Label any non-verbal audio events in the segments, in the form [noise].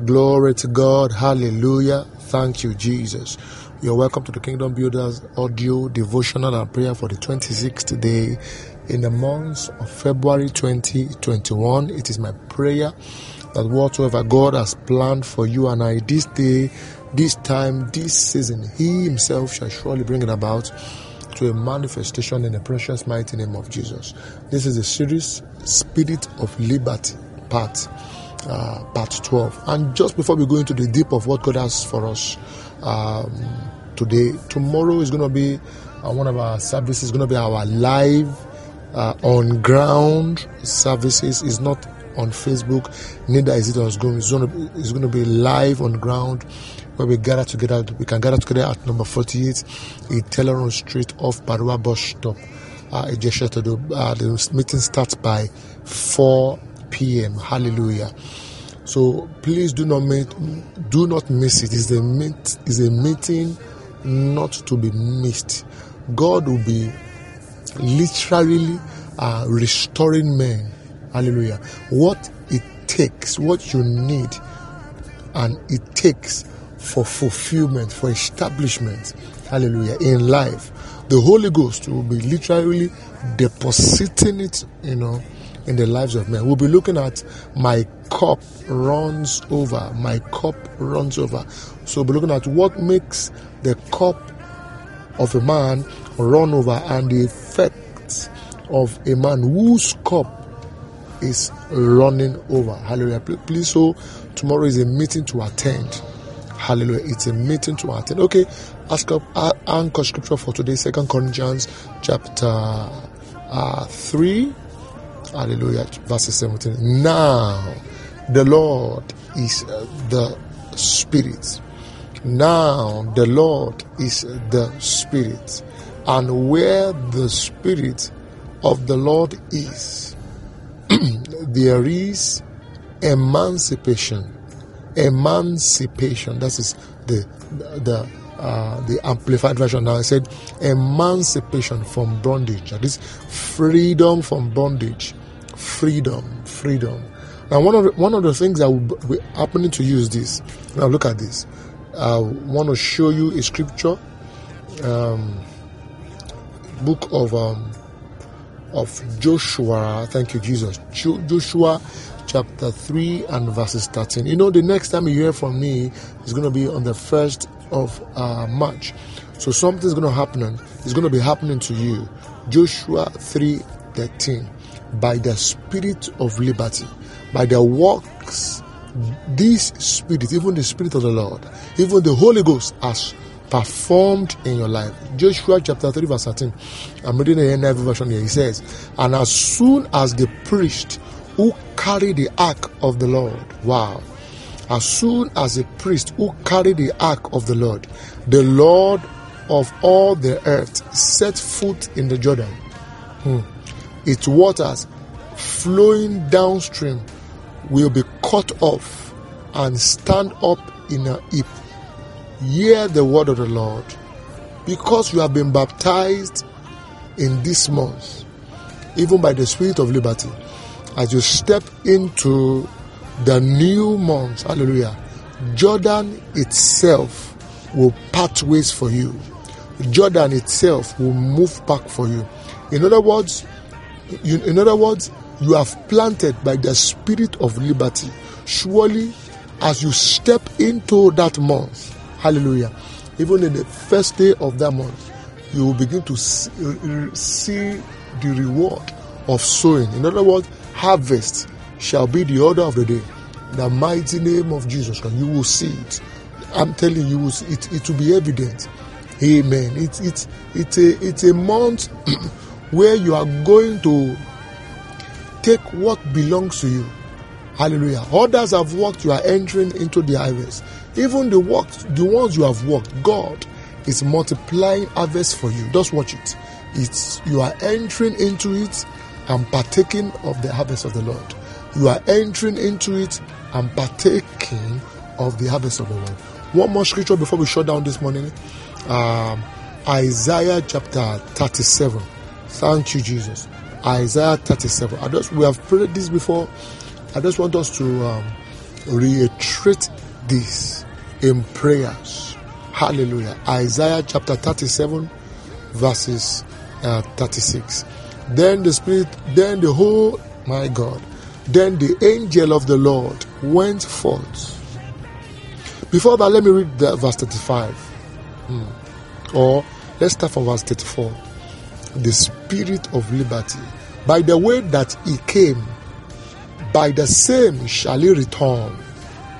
Glory to God. Hallelujah. Thank you, Jesus. You're welcome to the Kingdom Builders audio devotional and prayer for the 26th day in the month of February 2021. It is my prayer that whatsoever God has planned for you and I this day, this time, this season, He Himself shall surely bring it about to a manifestation in the precious mighty name of Jesus. This is the series Spirit of Liberty, part uh, part 12. And just before we go into the deep of what God has for us um, today, tomorrow is going to be uh, one of our services, going to be our live uh, on ground services. Is not on Facebook, neither is it on Zoom. It's going, to be, it's going to be live on ground where we gather together. We can gather together at number 48 Iteloron Street off Barua bus stop. Uh, uh, the meeting starts by 4 p.m. Hallelujah. So please do not meet, do not miss it. It's a meet, it's a meeting not to be missed. God will be literally uh, restoring men. Hallelujah. What it takes, what you need, and it takes for fulfillment, for establishment. Hallelujah. In life, the Holy Ghost will be literally depositing it, you know, in the lives of men. We'll be looking at my cup runs over. My cup runs over. So we'll be looking at what makes the cup of a man run over and the effects of a man whose cup is running over. Hallelujah. Please, so tomorrow is a meeting to attend. Hallelujah. It's a meeting to attend. Okay. Ask up anchor scripture for today, Second Corinthians chapter uh, 3 Hallelujah. Verse 17. Now the Lord is the Spirit. Now the Lord is the Spirit. And where the Spirit of the Lord is, [clears throat] there is emancipation. Emancipation. That is the the uh, the amplified version now. I said emancipation from bondage. That is freedom from bondage freedom, freedom. Now, one of the, one of the things that will be happening to you is this. Now, look at this. I want to show you a scripture, um, book of um, of Joshua. Thank you, Jesus. Jo- Joshua chapter 3 and verses 13. You know, the next time you hear from me is going to be on the 1st of uh, March. So something's going to happen. It's going to be happening to you. Joshua 3 13 by the spirit of liberty, by the works, this spirit, even the spirit of the Lord, even the Holy Ghost has performed in your life. Joshua chapter 3, verse 13. I'm reading the NIV version here. He says, And as soon as the priest who carried the ark of the Lord, wow, as soon as the priest who carried the ark of the Lord, the Lord of all the earth set foot in the Jordan. Hmm its waters flowing downstream will be cut off and stand up in a heap. Hear the word of the Lord. Because you have been baptized in this month, even by the Spirit of liberty, as you step into the new month, hallelujah, Jordan itself will part ways for you. Jordan itself will move back for you. In other words, in other words, you have planted by the spirit of liberty. Surely, as you step into that month, hallelujah, even in the first day of that month, you will begin to see the reward of sowing. In other words, harvest shall be the order of the day. The mighty name of Jesus Christ, you will see it. I'm telling you, it, it will be evident. Amen. It's it's it's a it's a month [clears throat] where you are going to take what belongs to you. Hallelujah. Others have worked, you are entering into the harvest. Even the work, the ones you have worked, God is multiplying harvest for you. Just watch it. It's you are entering into it and partaking of the harvest of the Lord. You are entering into it and partaking of the harvest of the Lord. One more scripture before we shut down this morning. Um, Isaiah chapter 37. Thank you, Jesus. Isaiah 37. I just we have prayed this before. I just want us to um, reiterate this in prayers. Hallelujah. Isaiah chapter 37, verses uh, 36. Then the Spirit, then the whole, my God, then the angel of the Lord went forth. Before that, let me read the verse 35. Hmm. Or let's start from verse 34. The Spirit of liberty. By the way that He came, by the same shall He return.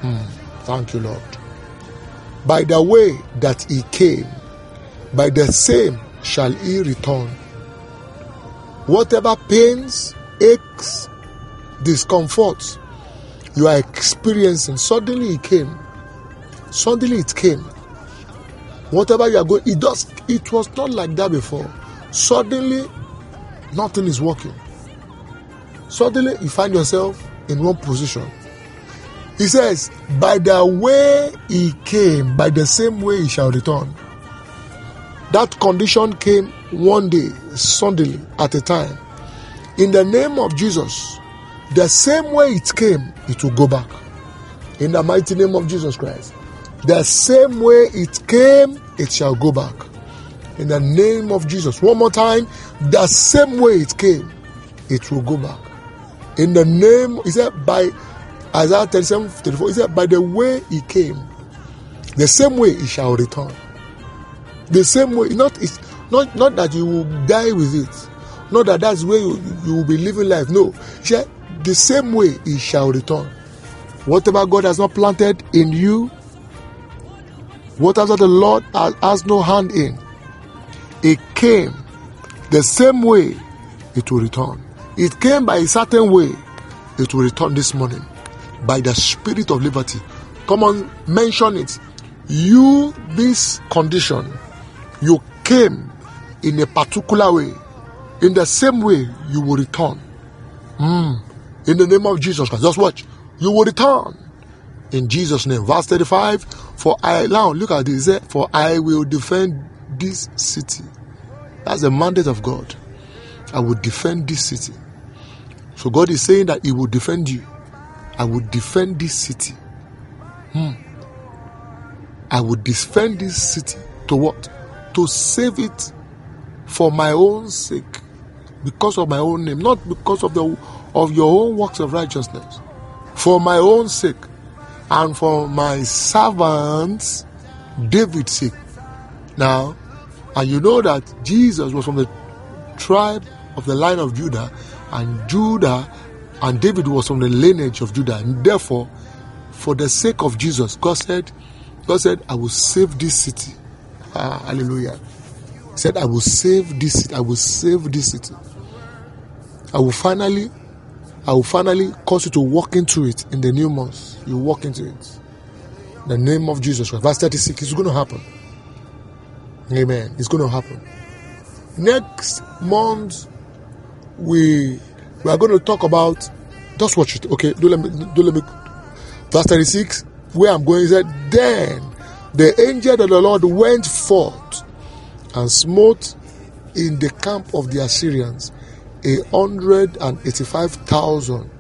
Hmm. Thank you, Lord. By the way that He came, by the same shall He return. Whatever pains, aches, discomforts you are experiencing, suddenly it came. Suddenly it came. Whatever you are going, it does. It was not like that before. Suddenly, nothing is working. Suddenly, you find yourself in one position. He says, By the way he came, by the same way he shall return. That condition came one day, suddenly, at a time. In the name of Jesus, the same way it came, it will go back. In the mighty name of Jesus Christ. The same way it came, it shall go back. In the name of Jesus. One more time. The same way it came, it will go back. In the name, he said, by Isaiah 37 34, he said, by the way he came, the same way he shall return. The same way, not, it's not, not that you will die with it, not that that's where you, you will be living life. No, the same way he shall return. Whatever God has not planted in you, whatever the Lord has, has no hand in, it came the same way it will return. It came by a certain way, it will return this morning by the spirit of liberty. Come on, mention it. You, this condition, you came in a particular way. In the same way, you will return. Mm. In the name of Jesus Christ. Just watch. You will return. In Jesus' name. Verse 35. For I, now look at this. For I will defend this city. That's the mandate of God. I will defend this city. So God is saying that He will defend you. I will defend this city. Hmm. I will defend this city to what? To save it for my own sake, because of my own name, not because of the of your own works of righteousness, for my own sake, and for my servants David's sake. Now, and you know that Jesus was from the tribe of the line of Judah, and Judah and David was from the lineage of Judah, and therefore, for the sake of Jesus, God said, God said, I will save this city. Ah, hallelujah. He said, I will save this city. I will save this city. I will finally, I will finally cause you to walk into it in the new month. You walk into it. In the name of Jesus Christ. Verse 36, it's going to happen. Amen. It's going to happen. Next month, we we are going to talk about. Just watch it, okay? Do let me. Do let me. Verse 36, where I'm going, is that Then the angel of the Lord went forth and smote in the camp of the Assyrians a hundred and eighty-five thousand.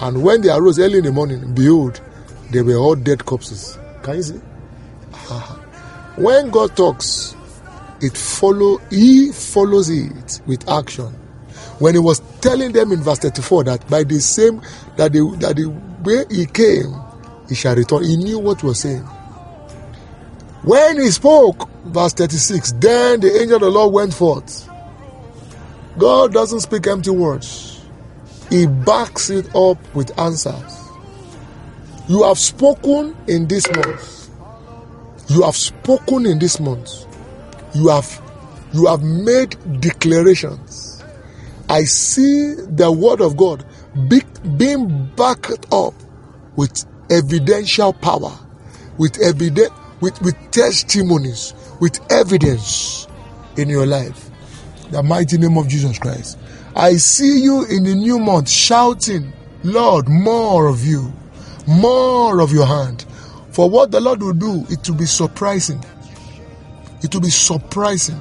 And when they arose early in the morning, behold, they were all dead corpses. Can you see? When God talks, it follow He follows it with action. When He was telling them in verse 34 that by the same that the that the way He came, He shall return. He knew what He was saying. When He spoke, verse 36, then the angel of the Lord went forth. God doesn't speak empty words. He backs it up with answers. You have spoken in this month. You have spoken in this month. You have you have made declarations. I see the word of God be, being backed up with evidential power, with evidence, with, with testimonies, with evidence in your life. The mighty name of Jesus Christ. I see you in the new month shouting, Lord, more of you, more of your hand. For what the Lord will do, it will be surprising. It will be surprising.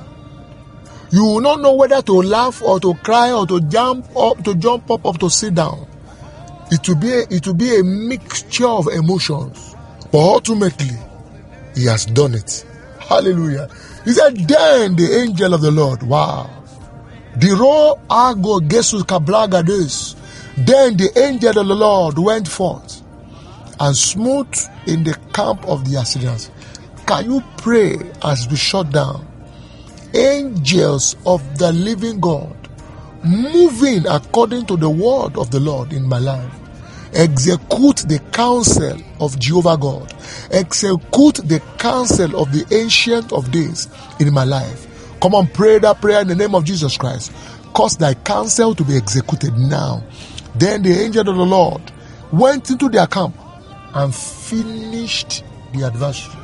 You will not know whether to laugh or to cry or to jump up, to jump up or to sit down. It will be a, it will be a mixture of emotions, but ultimately, He has done it. Hallelujah. He said, Then the angel of the Lord, wow. Diro ago gesus kablaga this. Then the angel of the Lord went forth and smote in the camp of the Assyrians. Can you pray as we shut down? Angels of the living God moving according to the word of the Lord in my life. Execute the counsel of Jehovah God. Execute the counsel of the ancient of days in my life. Come on, pray that prayer in the name of Jesus Christ. Cause thy counsel to be executed now. Then the angel of the Lord went into their camp and finished the adversary.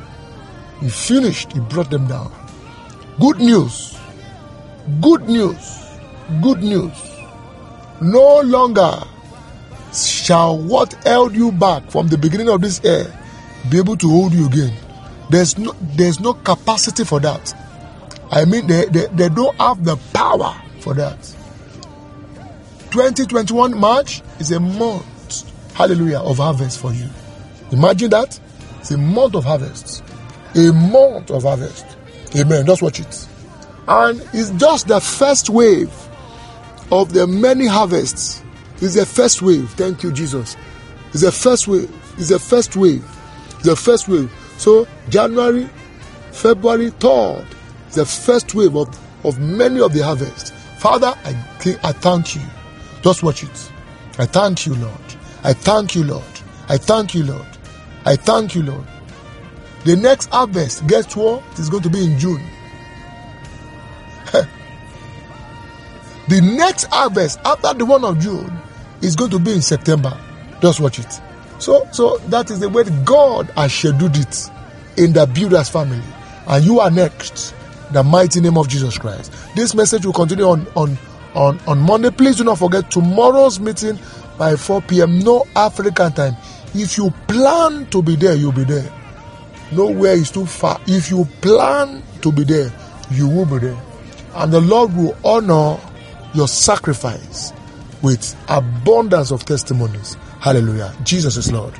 He finished, he brought them down. Good news. Good news. Good news. No longer shall what held you back from the beginning of this year be able to hold you again. There's no there's no capacity for that. I mean they, they, they don't have the power for that. 2021 March is a month, hallelujah, of harvest for you. Imagine that. It's a month of harvest. A month of harvest. Amen. Just watch it. And it's just the first wave of the many harvests. It's the first wave. Thank you, Jesus. It's the first wave. It's the first wave. The first wave. So January, February, 3rd, the first wave of, of many of the harvests. Father, I, I thank you. Just watch it. I thank you, Lord. I thank you, Lord. I thank you, Lord. I thank you, Lord. The next harvest, guess what? It's going to be in June. [laughs] the next harvest after the one of June is going to be in September. Just watch it. So, so that is the way God has scheduled it in the builder's family. And you are next. The mighty name of Jesus Christ. This message will continue on, on, on, on Monday. Please do not forget tomorrow's meeting by 4 p.m. No African time. If you plan to be there, you'll be there. Nowhere is too far. If you plan to be there, you will be there. And the Lord will honor your sacrifice with abundance of testimonies. Hallelujah. Jesus is Lord.